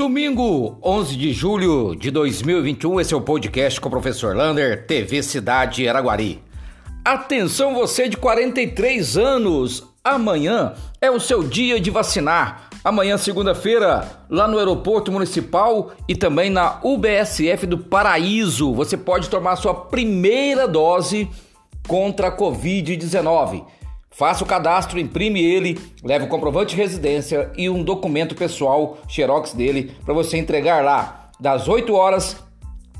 Domingo, 11 de julho de 2021, esse é o podcast com o professor Lander, TV Cidade Araguari. Atenção você de 43 anos, amanhã é o seu dia de vacinar. Amanhã, segunda-feira, lá no aeroporto municipal e também na UBSF do Paraíso, você pode tomar sua primeira dose contra a Covid-19. Faça o cadastro, imprime ele, leve o comprovante de residência e um documento pessoal, xerox dele, para você entregar lá das 8 horas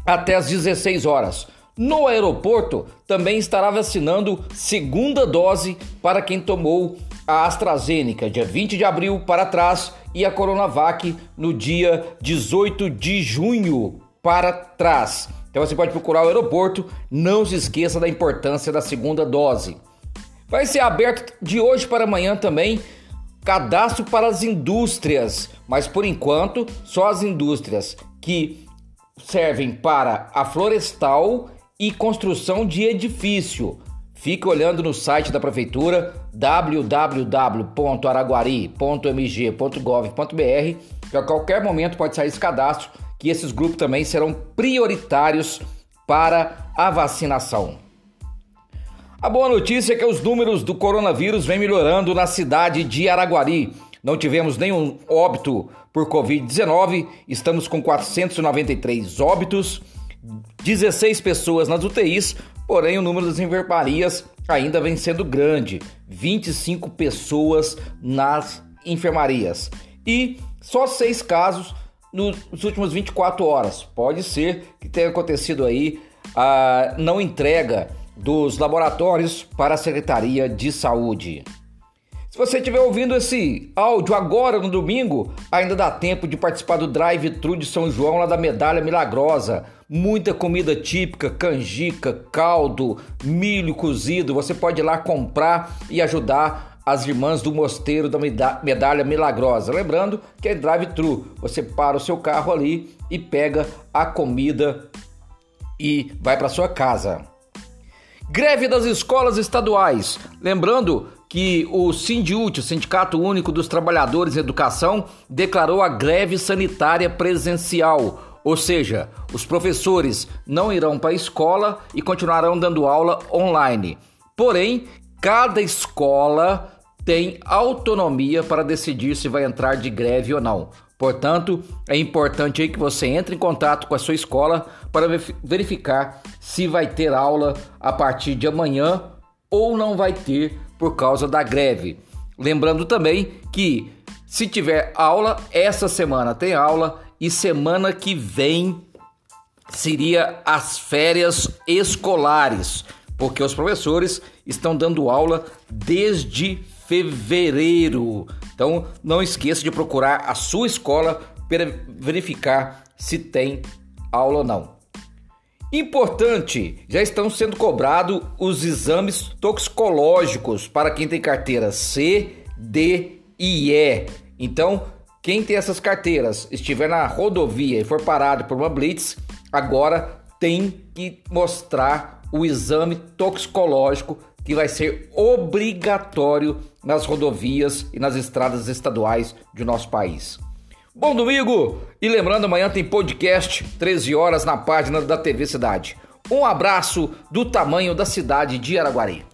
até as 16 horas. No aeroporto também estará vacinando segunda dose para quem tomou a AstraZeneca, dia 20 de abril para trás, e a Coronavac no dia 18 de junho para trás. Então você pode procurar o aeroporto, não se esqueça da importância da segunda dose. Vai ser aberto de hoje para amanhã também cadastro para as indústrias, mas por enquanto só as indústrias que servem para a florestal e construção de edifício. Fique olhando no site da prefeitura www.araguari.mg.gov.br que a qualquer momento pode sair esse cadastro que esses grupos também serão prioritários para a vacinação. A boa notícia é que os números do coronavírus vêm melhorando na cidade de Araguari. Não tivemos nenhum óbito por Covid-19, estamos com 493 óbitos, 16 pessoas nas UTIs, porém o número das enfermarias ainda vem sendo grande, 25 pessoas nas enfermarias. E só seis casos nos últimos 24 horas. Pode ser que tenha acontecido aí a não entrega dos laboratórios para a Secretaria de Saúde. Se você estiver ouvindo esse áudio agora no domingo, ainda dá tempo de participar do drive-thru de São João lá da Medalha Milagrosa. Muita comida típica, canjica, caldo, milho cozido. Você pode ir lá comprar e ajudar as irmãs do Mosteiro da Medalha Milagrosa. Lembrando que é drive-thru. Você para o seu carro ali e pega a comida e vai para sua casa. Greve das escolas estaduais. Lembrando que o Sindiúti, o Sindicato Único dos Trabalhadores em Educação, declarou a greve sanitária presencial. Ou seja, os professores não irão para a escola e continuarão dando aula online. Porém, cada escola tem autonomia para decidir se vai entrar de greve ou não. Portanto, é importante aí que você entre em contato com a sua escola para verificar se vai ter aula a partir de amanhã ou não vai ter por causa da greve. Lembrando também que se tiver aula, essa semana tem aula e semana que vem seria as férias escolares, porque os professores estão dando aula desde fevereiro. Então não esqueça de procurar a sua escola para verificar se tem aula ou não. Importante, já estão sendo cobrados os exames toxicológicos para quem tem carteira C, D e E. Então, quem tem essas carteiras, estiver na rodovia e for parado por uma blitz, agora tem que mostrar o exame toxicológico que vai ser obrigatório nas rodovias e nas estradas estaduais de nosso país. Bom domingo! E lembrando, amanhã tem podcast, 13 horas, na página da TV Cidade. Um abraço do tamanho da cidade de Araguari.